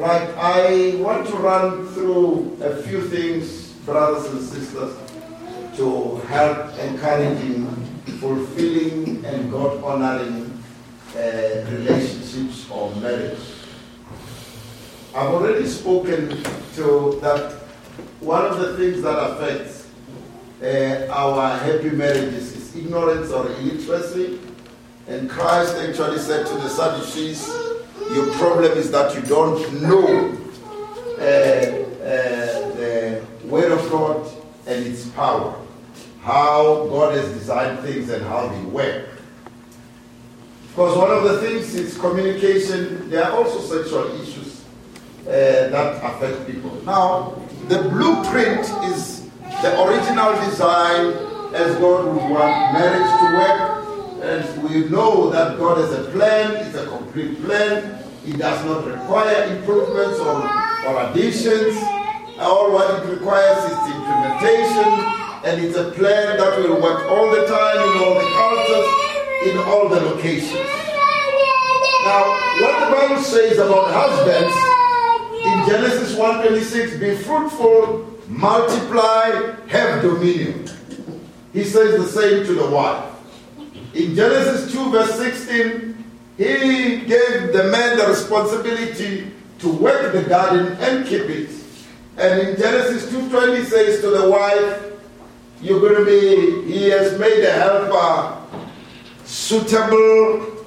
Right, I want to run through a few things, brothers and sisters, to help encouraging, fulfilling, and God honoring uh, relationships or marriage. I've already spoken to that one of the things that affects uh, our happy marriages is ignorance or illiteracy. And Christ actually said to the Sadducees, Your problem is that you don't know uh, uh, the Word of God and its power, how God has designed things and how they work. Because one of the things is communication, there are also sexual issues uh, that affect people. Now, the blueprint is the original design as God would want marriage to work. And we know that God has a plan, it's a complete plan. It does not require improvements or, or additions. All what it requires is implementation. And it's a plan that will work all the time in all the cultures, in all the locations. Now, what the Bible says about husbands in Genesis 1:26, be fruitful, multiply, have dominion. He says the same to the wife. In Genesis 2, verse 16, he gave the man the responsibility to work the garden and keep it. And in Genesis 2:20 says to the wife, You're going to be, he has made a helper suitable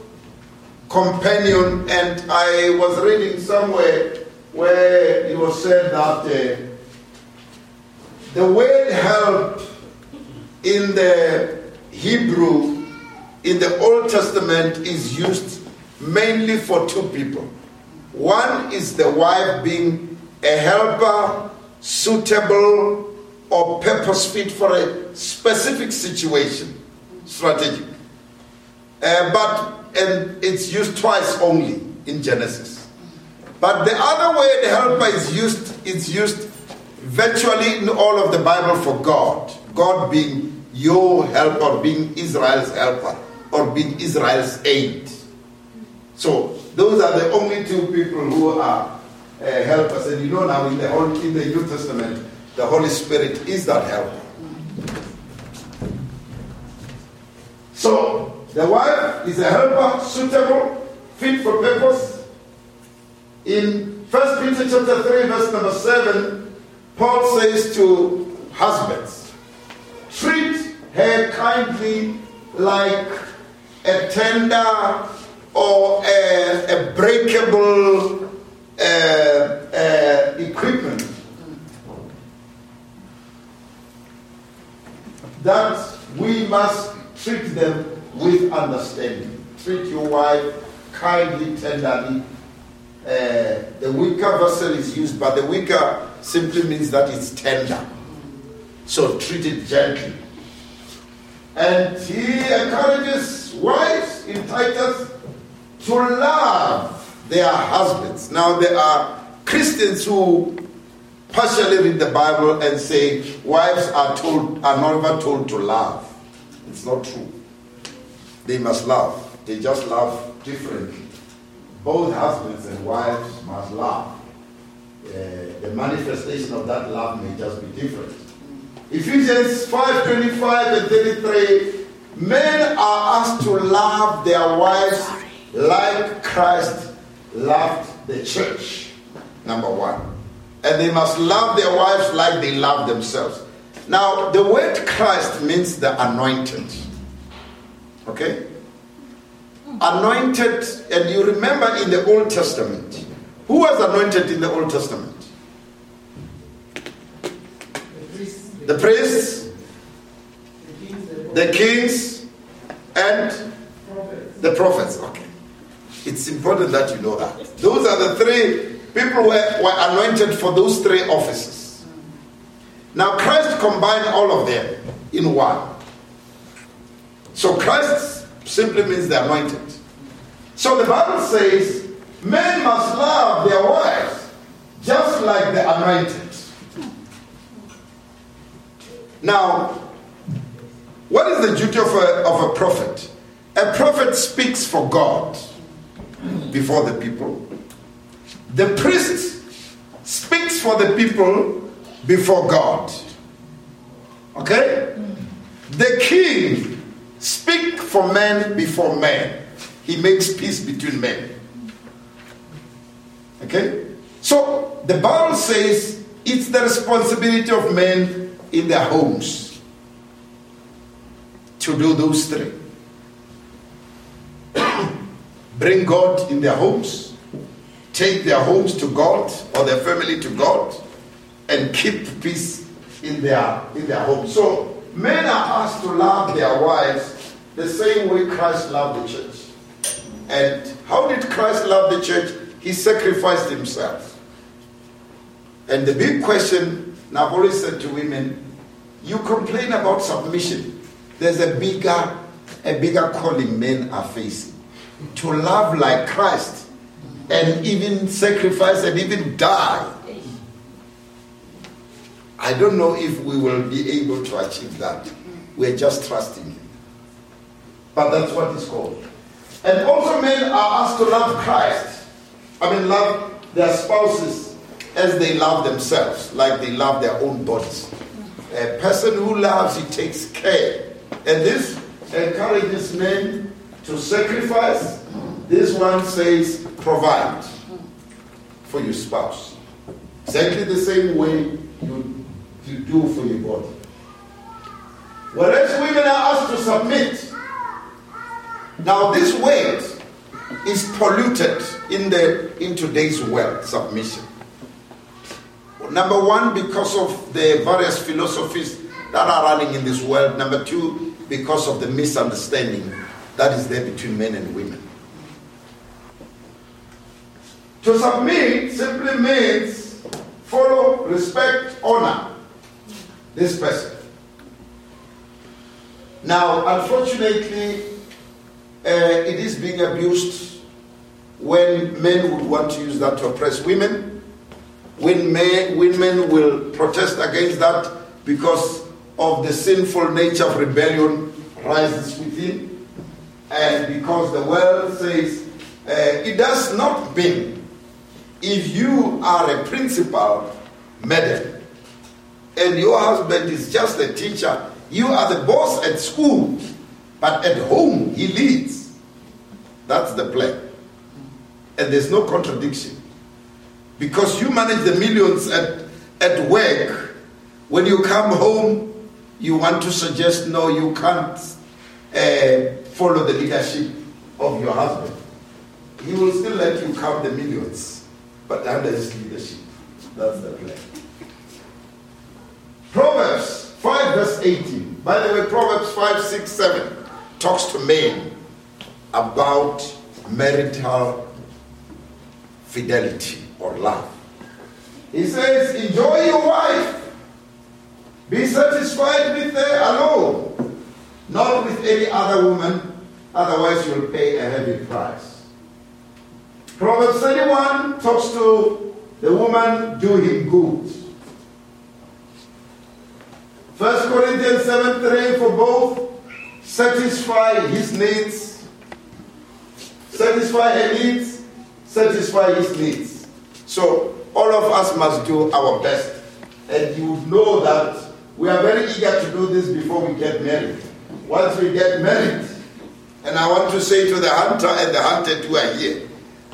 companion. And I was reading somewhere where it was said that uh, the word help in the Hebrew in the Old Testament is used mainly for two people. One is the wife being a helper, suitable or purpose fit for a specific situation, strategic. Uh, but and it's used twice only in Genesis. But the other way the helper is used, it's used virtually in all of the Bible for God. God being your helper, being Israel's helper, or being Israel's aid. So those are the only two people who are uh, helpers. And you know now in the whole, in the New Testament, the Holy Spirit is that helper. So the wife is a helper, suitable, fit for purpose. In 1 Peter chapter 3, verse number 7, Paul says to husbands, treat her kindly like a tender or a, a breakable uh, uh, equipment that we must treat them with understanding. Treat your wife kindly, tenderly. Uh, the weaker vessel is used, but the weaker simply means that it's tender. So treat it gently. And he encourages wives in Titus to love their husbands. Now, there are Christians who partially read the Bible and say wives are told are never told to love. It's not true. They must love. They just love differently. Both husbands and wives must love. Uh, the manifestation of that love may just be different. Ephesians 5 25 and 33 Men are asked to love their wives like Christ loved the church. Number one. And they must love their wives like they love themselves. Now, the word Christ means the anointed. Okay? Anointed, and you remember in the Old Testament, who was anointed in the Old Testament? The priests, the kings, and the prophets. Okay. It's important that you know that. Those are the three people were, were anointed for those three offices. Now, Christ combined all of them in one. So, Christ simply means the anointed. So, the Bible says men must love their wives just like the anointed. Now, what is the duty of a, of a prophet? A prophet speaks for God before the people. The priest speaks for the people before God. Okay? The king speaks for men before men. He makes peace between men. Okay? So the Bible says it's the responsibility of men in their homes to do those three. Bring God in their homes, take their homes to God or their family to God, and keep peace in their in their homes. So men are asked to love their wives the same way Christ loved the church. And how did Christ love the church? He sacrificed himself. And the big question, and I've always said to women, you complain about submission. There's a bigger, a bigger calling men are facing. To love like Christ and even sacrifice and even die. I don't know if we will be able to achieve that. We're just trusting Him. But that's what it's called. And also, men are asked to love Christ. I mean, love their spouses as they love themselves, like they love their own bodies. A person who loves, he takes care. And this encourages men to sacrifice. This one says, provide for your spouse. Exactly the same way you, you do for your body. Whereas women are asked to submit. Now, this word is polluted in, the, in today's world, submission. Number one, because of the various philosophies that are running in this world. Number two, because of the misunderstanding that is there between men and women. To submit simply means follow, respect, honor this person. Now, unfortunately, uh, it is being abused when men would want to use that to oppress women when men, women will protest against that because of the sinful nature of rebellion rises within, and because the world says uh, it does not mean if you are a principal, madam, and your husband is just a teacher, you are the boss at school, but at home he leads. That's the plan. And there's no contradiction. Because you manage the millions at, at work, when you come home, you want to suggest, no, you can't uh, follow the leadership of your husband. He will still let you count the millions, but under his leadership. That's the plan. Proverbs 5, verse 18. By the way, Proverbs 5, 6, 7 talks to men about marital fidelity or love. He says, Enjoy your wife. Be satisfied with her alone, not with any other woman, otherwise, you'll pay a heavy price. Proverbs 31 talks to the woman, do him good. 1 Corinthians 7 3 for both satisfy his needs, satisfy her needs, satisfy his needs. So all of us must do our best. And you know that we are very eager to do this before we get married. Once we get married, and I want to say to the hunter and the hunted who are here,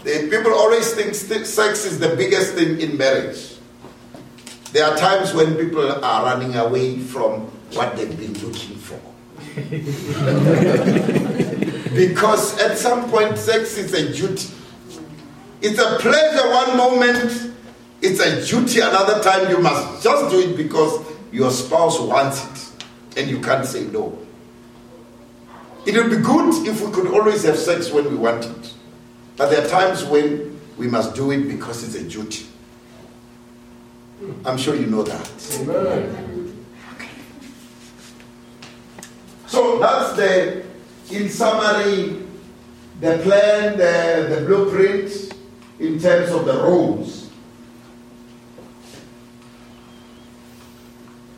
the people always think sex is the biggest thing in marriage. There are times when people are running away from what they've been looking for. because at some point, sex is a duty. It's a pleasure one moment, it's a duty another time. You must just do it because your spouse wants it and you can't say no. It would be good if we could always have sex when we want it. But there are times when we must do it because it's a duty. I'm sure you know that. Amen. Okay. So that's the, in summary, the plan, the, the blueprint, in terms of the rules.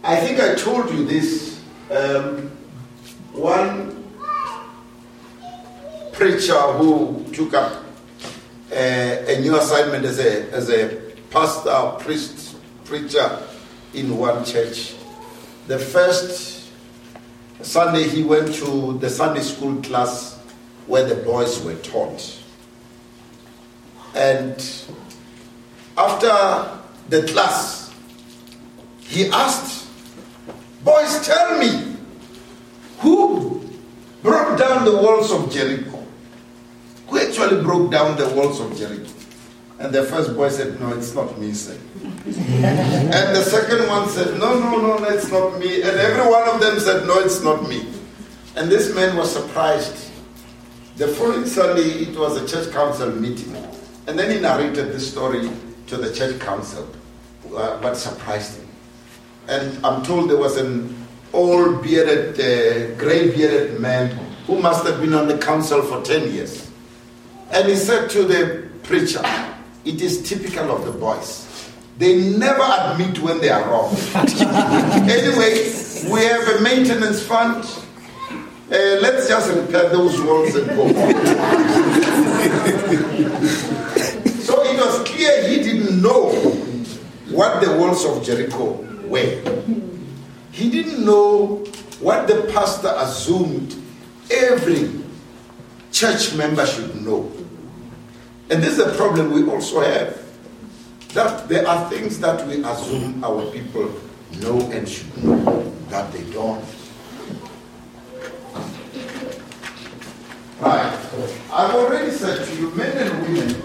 I think I told you this. Um, one preacher who took up eh, a new assignment as a, as a pastor, priest, preacher in one church. The first Sunday he went to the Sunday school class where the boys were taught. And after the class, he asked, Boys, tell me, who broke down the walls of Jericho? Actually broke down the walls of Jericho? And the first boy said, No, it's not me, sir. and the second one said, No, no, no, no, it's not me. And every one of them said, No, it's not me. And this man was surprised. The following Sunday, it was a church council meeting. And then he narrated this story to the church council, uh, what surprised him. And I'm told there was an old bearded, uh, gray bearded man who must have been on the council for 10 years. And he said to the preacher, It is typical of the boys. They never admit when they are wrong. anyway, we have a maintenance fund. Uh, let's just repair those walls and go. so it was clear he didn't know what the walls of Jericho were. He didn't know what the pastor assumed every church member should know. And this is a problem we also have. That there are things that we assume our people know and should know that they don't. Right. I've already said to you, men and women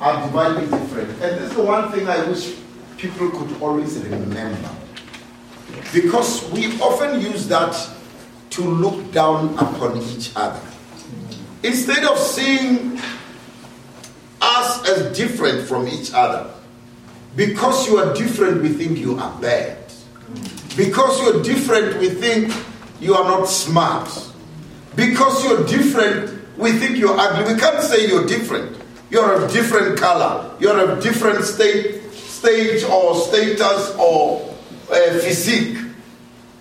are divided different. And this is the one thing I wish people could always remember. Because we often use that to look down upon each other. Instead of seeing us as different from each other, because you are different, we think you are bad. Because you're different, we think you are not smart. Because you're different, we think you're ugly. We can't say you're different. You're a different color. You're a different state, stage or status or uh, physique.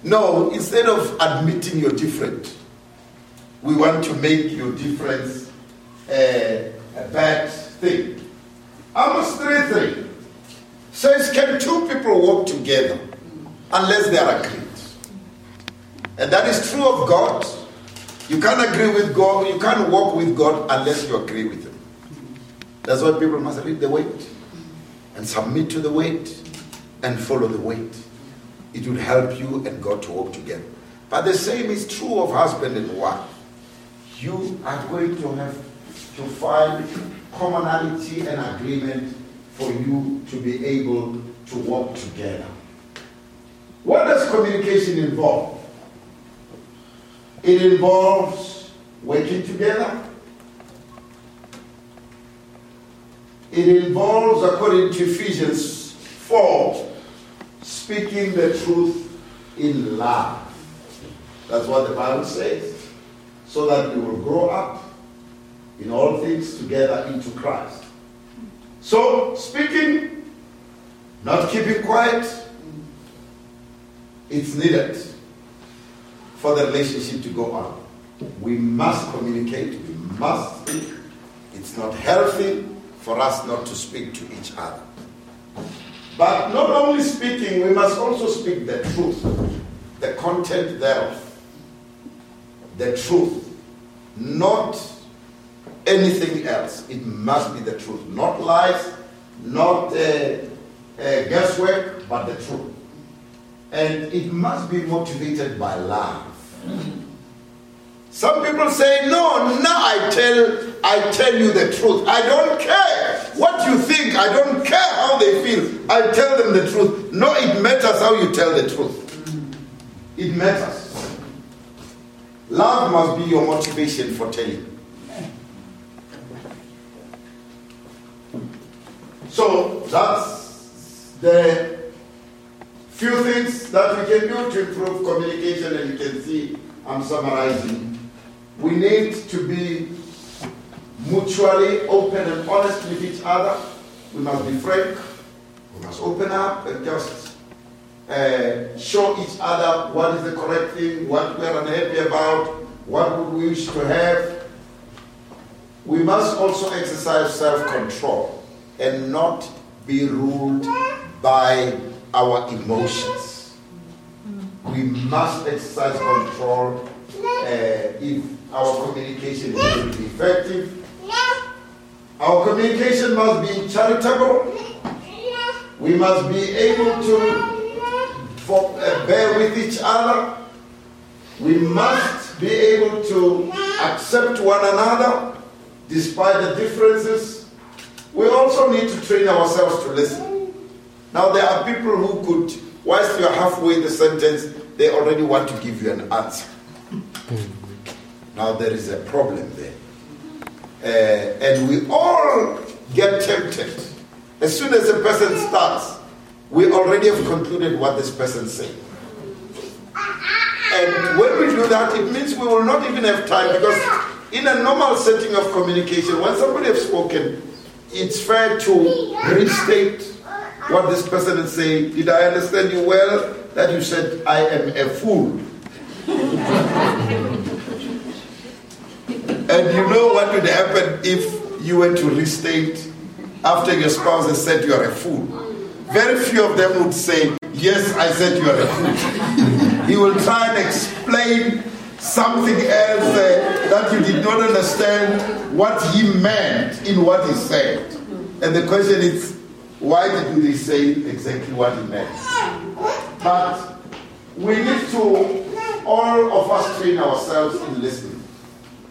No, instead of admitting you're different, we want to make your difference uh, a bad thing. Amos 3 3 says, Can two people walk together unless they are agreed? And that is true of God. You can't agree with God, you can't walk with God unless you agree with Him. That's why people must read the weight and submit to the weight and follow the weight. It will help you and God to work together. But the same is true of husband and wife. You are going to have to find commonality and agreement for you to be able to work together. What does communication involve? It involves working together. It involves, according to Ephesians 4, speaking the truth in love. That's what the Bible says. So that we will grow up in all things together into Christ. So, speaking, not keeping quiet, it's needed for the relationship to go on. We must communicate, we must speak. It's not healthy for us not to speak to each other. But not only speaking, we must also speak the truth, the content thereof. The truth, not anything else. It must be the truth, not lies, not uh, uh, guesswork, but the truth. And it must be motivated by love. Some people say, no, now I tell, I tell you the truth. I don't care what you think. I don't care how they feel. I tell them the truth. No, it matters how you tell the truth. It matters. Love must be your motivation for telling. So that's the few things that we can do to improve communication, and you can see I'm summarizing. We need to be mutually open and honest with each other. We must be frank. We must open up and just uh, show each other what is the correct thing, what we are unhappy about, what we wish to have. we must also exercise self control and not be ruled by our emotions. We must exercise control uh, if our communication is going to be effective. Our communication must be charitable. We must be able to for, uh, bear with each other. We must be able to accept one another despite the differences. We also need to train ourselves to listen. Now, there are people who could, whilst you're halfway in the sentence, they already want to give you an answer. Now, there is a problem there. Uh, and we all get tempted. As soon as a person starts, we already have concluded what this person said. And when we do that, it means we will not even have time because in a normal setting of communication, when somebody has spoken, it's fair to restate what this person is saying. Did I understand you well? That you said, I am a fool. and you know what would happen if you were to restate after your spouse has said you are a fool? Very few of them would say, Yes, I said you are a fool. he will try and explain something else uh, that you did not understand what he meant in what he said. And the question is, why did they say exactly what he meant? But we need to, all of us, train ourselves in listening.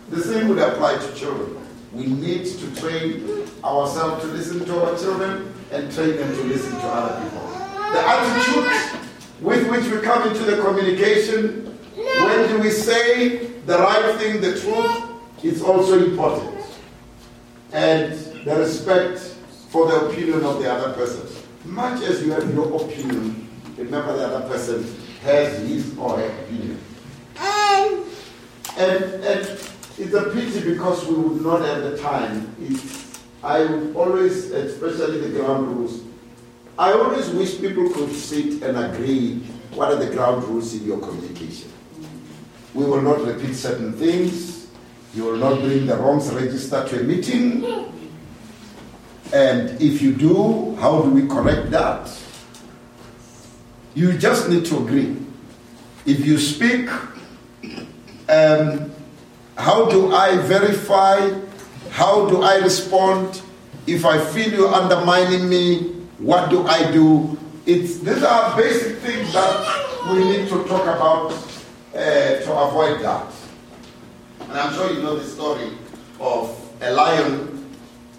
The same would apply to children. We need to train ourselves to listen to our children and train them to listen to other people. The attitude with which we come into the communication when do we say the right thing, the truth, is also important. And the respect for the opinion of the other person. Much as you have your opinion, remember the other person has his or her opinion. And, and it's a pity because we would not have the time. It's, I always, especially the ground rules, I always wish people could sit and agree what are the ground rules in your communication. We will not repeat certain things. You will not bring the wrongs register to a meeting. And if you do, how do we correct that? You just need to agree. If you speak, um, how do I verify? How do I respond? If I feel you're undermining me, what do I do? It's, these are basic things that we need to talk about uh, to avoid that. And I'm sure you know the story of a lion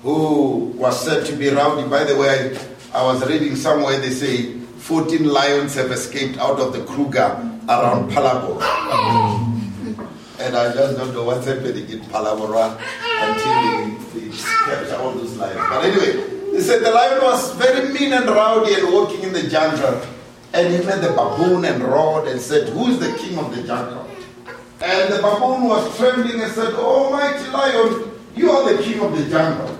who was said to be rowdy. By the way, I was reading somewhere they say 14 lions have escaped out of the Kruger around Phalaborwa. and I just don't know what's happening in Phalaborwa until they capture all those lions. But anyway, they said the lion was very mean and rowdy and walking in the jungle. And he met the baboon and roared and said, Who is the king of the jungle? And the baboon was trembling and said, Oh, mighty lion, you are the king of the jungle.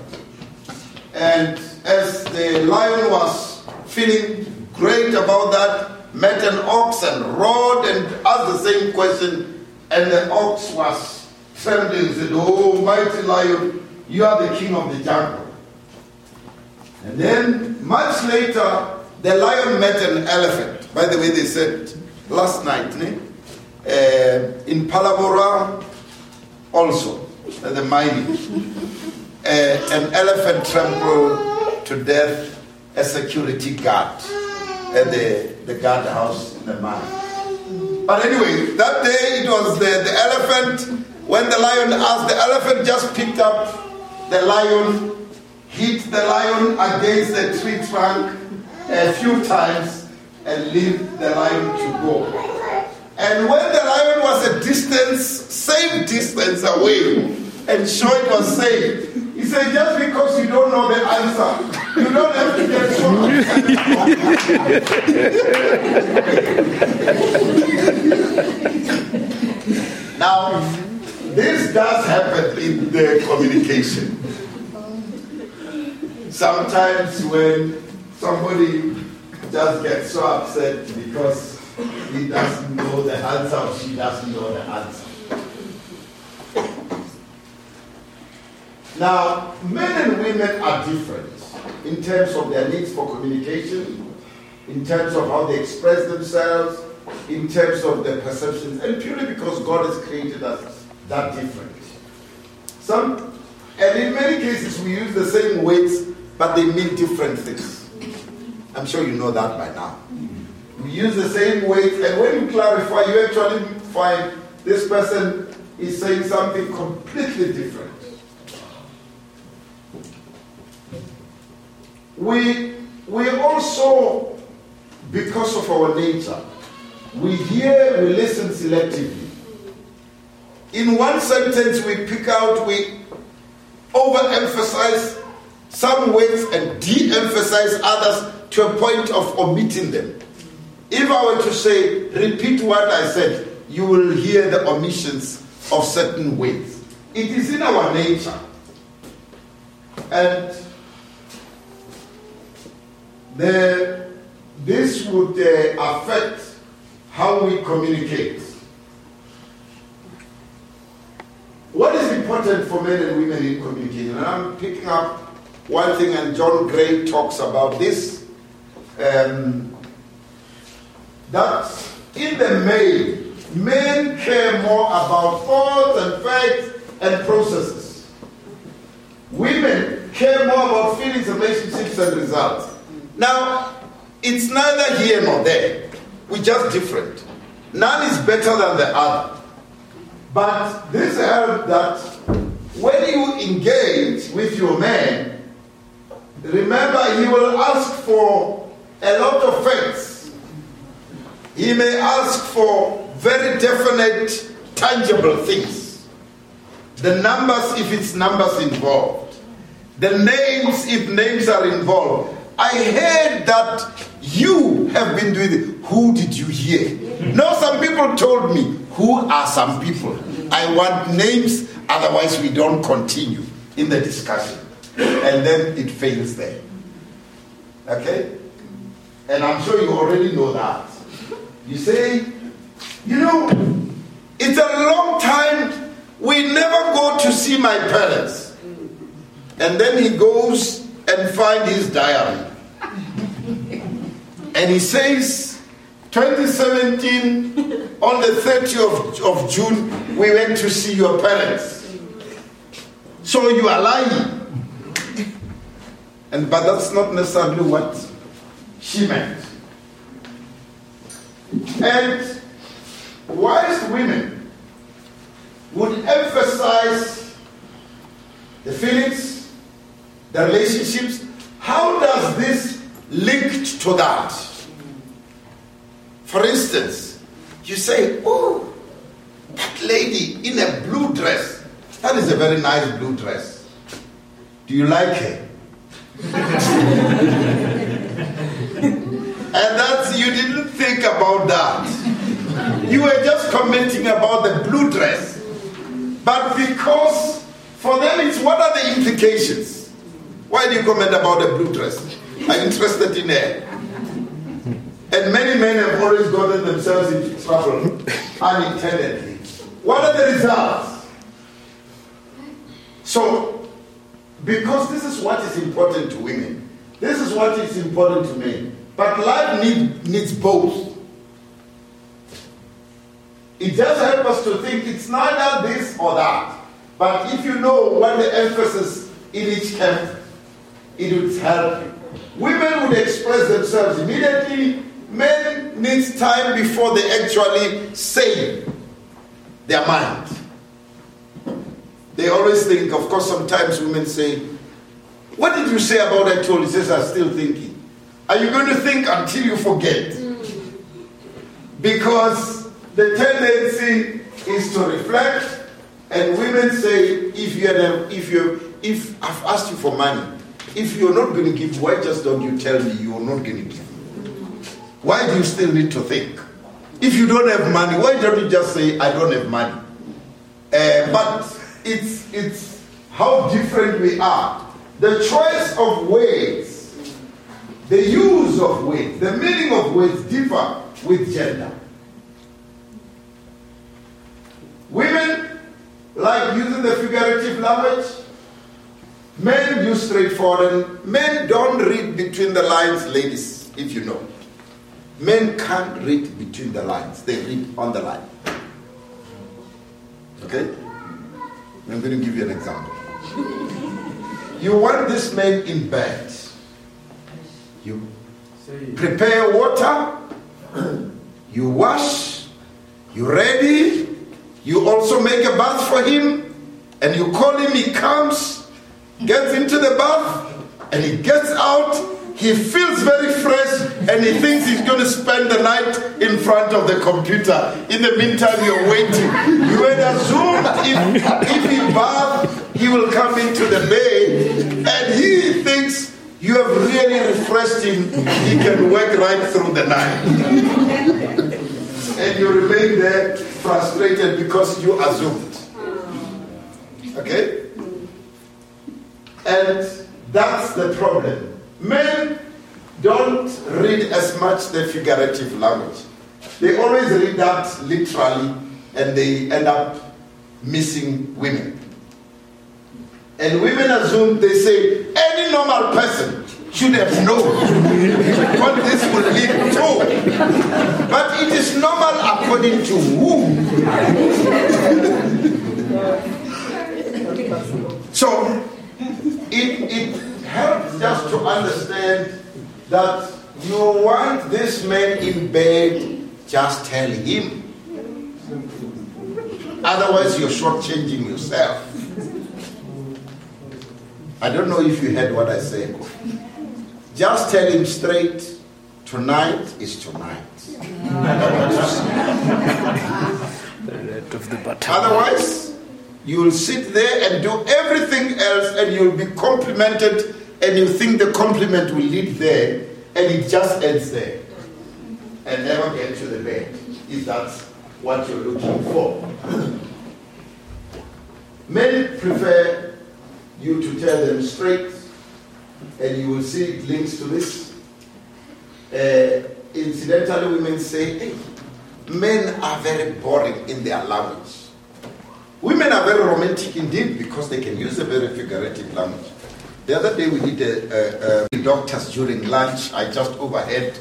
And as the lion was feeling great about that, met an ox and roared and asked the same question. And the ox was trembling and said, Oh, mighty lion, you are the king of the jungle. And then, much later, the lion met an elephant. By the way, they said last night, uh, in Phalaborwa, also, at the mining, uh, an elephant trampled to death a security guard at the, the guard house in the mine. But anyway, that day it was the, the elephant. When the lion asked, the elephant just picked up the lion, hit the lion against the tree trunk, a few times and leave the lion to go. And when the lion was a distance, same distance away, and sure it was safe, he said, just because you don't know the answer, you don't have to get shot. now, this does happen in the communication. Sometimes when somebody just gets so upset because he doesn't know the answer or she doesn't know the answer. Now, men and women are different in terms of their needs for communication, in terms of how they express themselves, in terms of their perceptions, and purely because God has created us that different. Some, and in many cases, we use the same words, but they mean different things. I'm sure you know that by now. We use the same words, and when you clarify, you actually find this person is saying something completely different. We, we also, because of our nature, we hear, we listen selectively. In one sentence, we pick out, we overemphasize some words and de emphasize others to a point of omitting them. If I were to say, repeat what I said, you will hear the omissions of certain words. It is in our nature. And the, this would uh, affect how we communicate. What is important for men and women in communication? And I'm picking up one thing, and John Gray talks about this. Um, that in the male, men care more about thoughts and facts and processes. Women care more about feelings, relationships, and results. Now, it's neither here nor there. We're just different. None is better than the other. But this helps that when you engage with your man, remember he will ask for a lot of facts. He may ask for very definite, tangible things. The numbers, if it's numbers involved. The names, if names are involved. I heard that you have been doing it. Who did you hear? No, some people told me. Who are some people? I want names, otherwise, we don't continue in the discussion. And then it fails there. Okay? And I'm sure you already know that. You say, you know, it's a long time we never go to see my parents. And then he goes and find his diary. and he says, 2017, on the 30th of, of June, we went to see your parents. So you are lying. And but that's not necessarily what she meant. And wise women would emphasize the feelings, the relationships. How does this link to that? For instance, you say, Oh, that lady in a blue dress, that is a very nice blue dress. Do you like her? and that's, you didn't think about that. You were just commenting about the blue dress. But because for them it's what are the implications? Why do you comment about the blue dress? I'm interested in it? And many men have always gotten themselves into trouble unintendedly. What are the results? So, because this is what is important to women, this is what is important to men. But life need, needs both. It just helps us to think it's neither this or that. But if you know what the emphasis in each camp, it would help you. Women would express themselves immediately. Men need time before they actually say their mind. They always think, of course, sometimes women say, What did you say about that told? He says, I'm still thinking. Are you going to think until you forget? Because the tendency is to reflect, and women say, if you a, if you if I've asked you for money, if you're not going to give, why just don't you tell me you're not going to give? Why do you still need to think? If you don't have money, why don't you just say, I don't have money? Uh, but it's, it's how different we are. The choice of words, the use of words, the meaning of words differ with gender. Women like using the figurative language, Men use straightforward, and men don't read between the lines, ladies, if you know. Men can't read between the lines, they read on the line. Okay? I'm going to give you an example. You want this man in bed. You prepare water, you wash, you ready, you also make a bath for him, and you call him, he comes, gets into the bath, and he gets out, he feels very fresh and he thinks he's going to spend the night in front of the computer. In the meantime, you're waiting. You would assume if, if he bath, he will come into the bed and he thinks you have really refreshed him. He can work right through the night. and you remain there frustrated because you assumed. Okay? And that's the problem. Men don't read as much the figurative language. They always read that literally and they end up missing women. And women assume, they say, normal person should have known what this would lead to. But it is normal according to whom? so, it, it helps just to understand that you want this man in bed, just tell him. Otherwise, you're shortchanging yourself. I don't know if you heard what I said. Just tell him straight tonight is tonight. Otherwise, you will sit there and do everything else and you'll be complimented and you think the compliment will lead there, and it just ends there and never get to the bed, if that's what you're looking for. Men prefer you to tell them straight, and you will see it links to this. Uh, incidentally, women say, hey, men are very boring in their language. Women are very romantic indeed because they can use a very figurative language. The other day we did a, a, a doctors during lunch. I just overheard.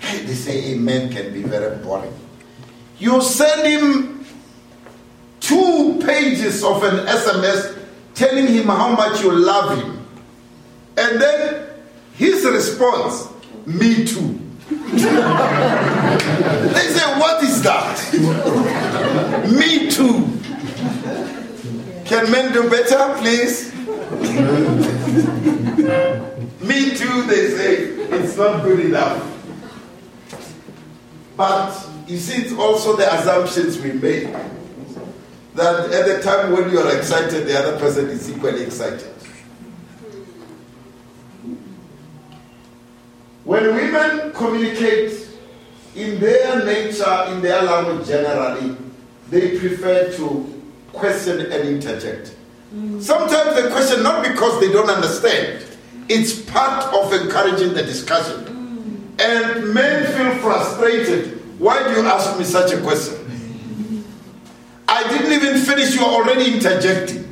They say a man can be very boring. You send him two pages of an SMS telling him how much you love him, and then his response, "Me too." they say, "What is that?" Me too. Can men do better, please? Me too, they say, it's not good enough. But you see, it's also the assumptions we make. That at the time when you are excited, the other person is equally excited. When women communicate in their nature, in their language generally, they prefer to question and interject. Mm. Sometimes they question not because they don't understand, it's part of encouraging the discussion. Mm. And men feel frustrated. Why do you ask me such a question? I didn't even finish, you are already interjecting.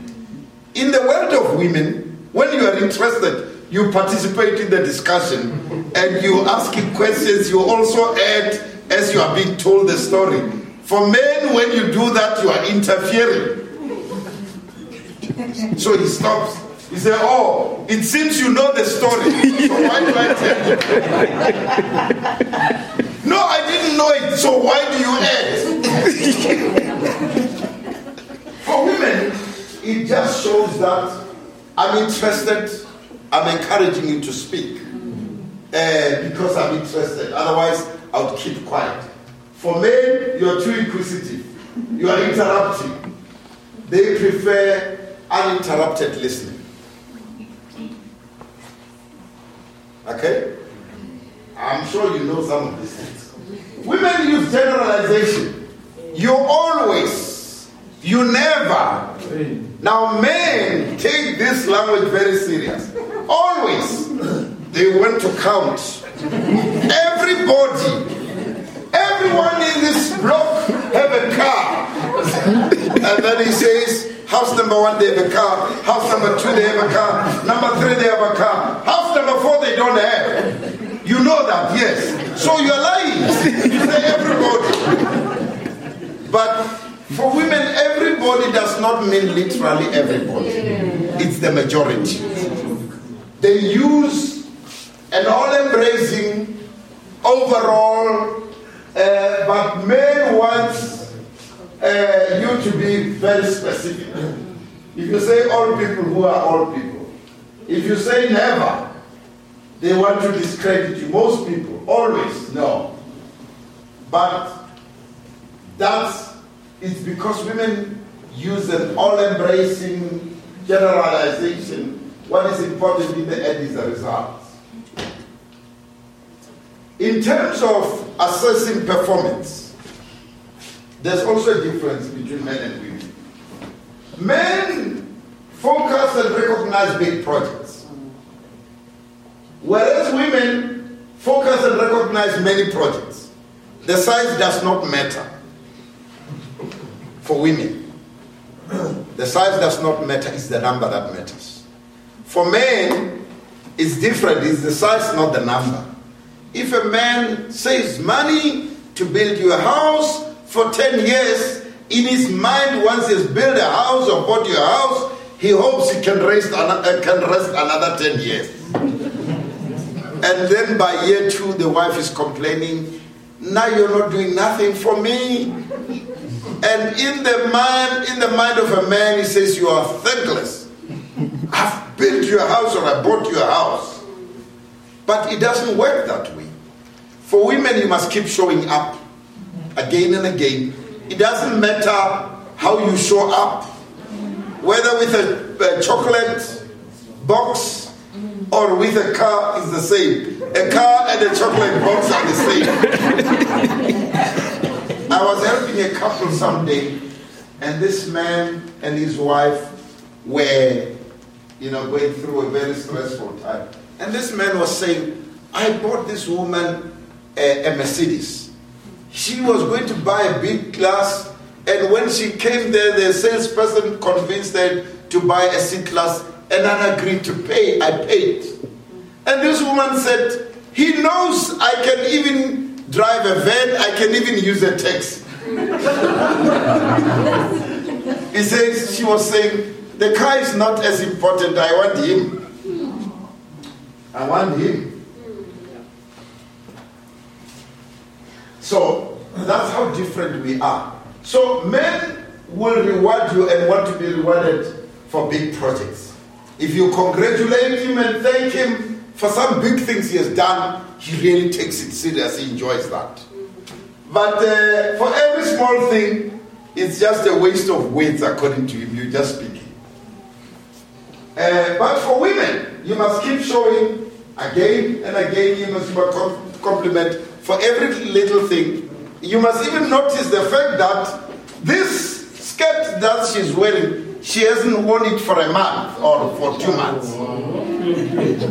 In the world of women, when you are interested, you participate in the discussion and you asking questions, you also add as you are being told the story. For men, when you do that, you are interfering. So he stops. He said, Oh, it seems you know the story. So why do I tell you? no, I didn't know it. So why do you add? For women, it just shows that I'm interested. I'm encouraging you to speak. Uh, because I'm interested. Otherwise, I would keep quiet. For men, you're too inquisitive. You are interrupting. They prefer uninterrupted listening. Okay? I'm sure you know some of these things. Women use generalization. You always, you never. Now, men take this language very serious. Always, they want to count. Everybody, everyone in this block have a car. And then he says, House number one, they have a car. House number two, they have a car. Number three, they have a car. House number four, they don't have. You know that, yes. So you're lying. You say everybody. But for women, everybody does not mean literally everybody. It's the majority. They use an all-embracing overall, uh, but men want uh, you to be very specific. If you say all people who are all people, if you say never, they want to discredit you. Most people, always, no. But that's it's because women use an all-embracing generalization. What is important in the end is the result. In terms of assessing performance, there's also a difference between men and women. Men focus and recognize big projects, whereas women focus and recognize many projects. The size does not matter for women. The size does not matter, it's the number that matters. For men, it's different, it's the size, not the number. If a man saves money to build you a house, for 10 years, in his mind, once he's built a house or bought your house, he hopes he can rest, another, uh, can rest another 10 years. and then by year two, the wife is complaining, now you're not doing nothing for me. And in the mind, in the mind of a man, he says, You are thankless. I've built your house or I bought your house. But it doesn't work that way. For women, you must keep showing up again and again. It doesn't matter how you show up, whether with a, a chocolate box or with a car is the same. A car and a chocolate box are the same. I was helping a couple someday, and this man and his wife were, you know, going through a very stressful time. And this man was saying, I bought this woman a, a Mercedes. She was going to buy a B class, and when she came there, the salesperson convinced her to buy a C class, and I agreed to pay. I paid. And this woman said, He knows I can even drive a van, I can even use a taxi. he says, She was saying, The car is not as important, I want him. I want him. So that's how different we are. So men will reward you and want to be rewarded for big projects. If you congratulate him and thank him for some big things he has done, he really takes it serious. He enjoys that. But uh, for every small thing, it's just a waste of words according to him. You're just speaking. Uh, but for women, you must keep showing again and again. You must compliment for every little thing. You must even notice the fact that this skirt that she's wearing, she hasn't worn it for a month or for two months.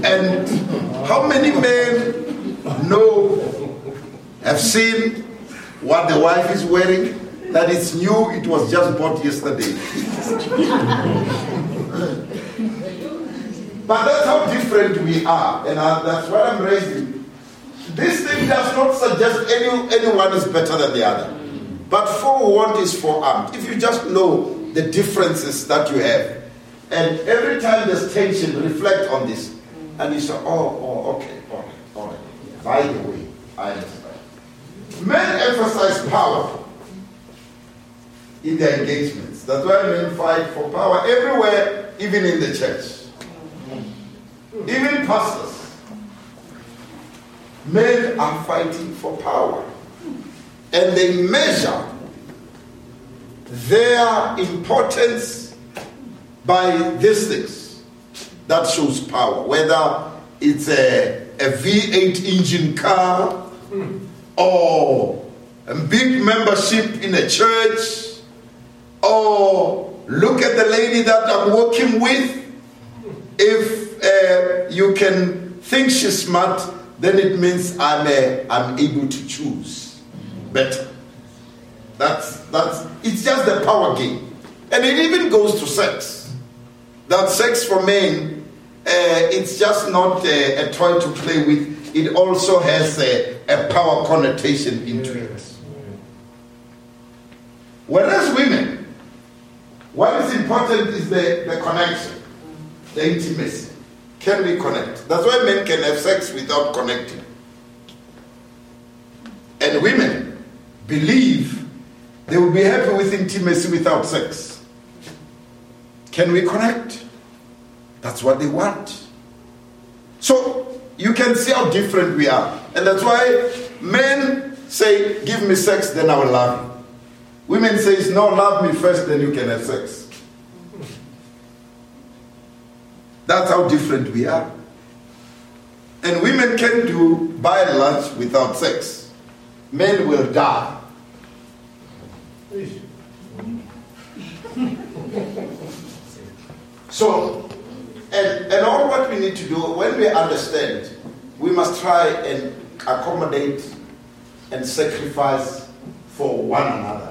And how many men know, have seen what the wife is wearing? That it's new, it was just bought yesterday. but that's how different we are, and uh, that's what I'm raising this thing does not suggest any, anyone is better than the other. But forewarned is forearmed. If you just know the differences that you have, and every time there's tension, reflect on this. Mm. And you say, oh, oh, okay, all right, all right. By the way, I understand. Men emphasize power in their engagements. That's why men fight for power everywhere, even in the church. Mm. Even pastors Men are fighting for power. And they measure their importance by these things that shows power. Whether it's a, a V8 engine car or a big membership in a church or look at the lady that I'm working with. If uh, you can think she's smart, then it means I'm, a, I'm able to choose better. That's, that's, it's just the power game. And it even goes to sex. That sex for men, uh, it's just not a, a, toy to play with, it also has a, a power connotation into it. Whereas women, what is important is the, the connection, the intimacy. Can we connect? That's why men can have sex without connecting. And women believe they will be happy with intimacy without sex. Can we connect? That's what they want. So you can see how different we are. And that's why men say, Give me sex, then I will love you. Women say, No, love me first, then you can have sex. That's how different we are. And women can do by large without sex. Men will die. So, and, and all what we need to do, when we understand, we must try and accommodate and sacrifice for one another.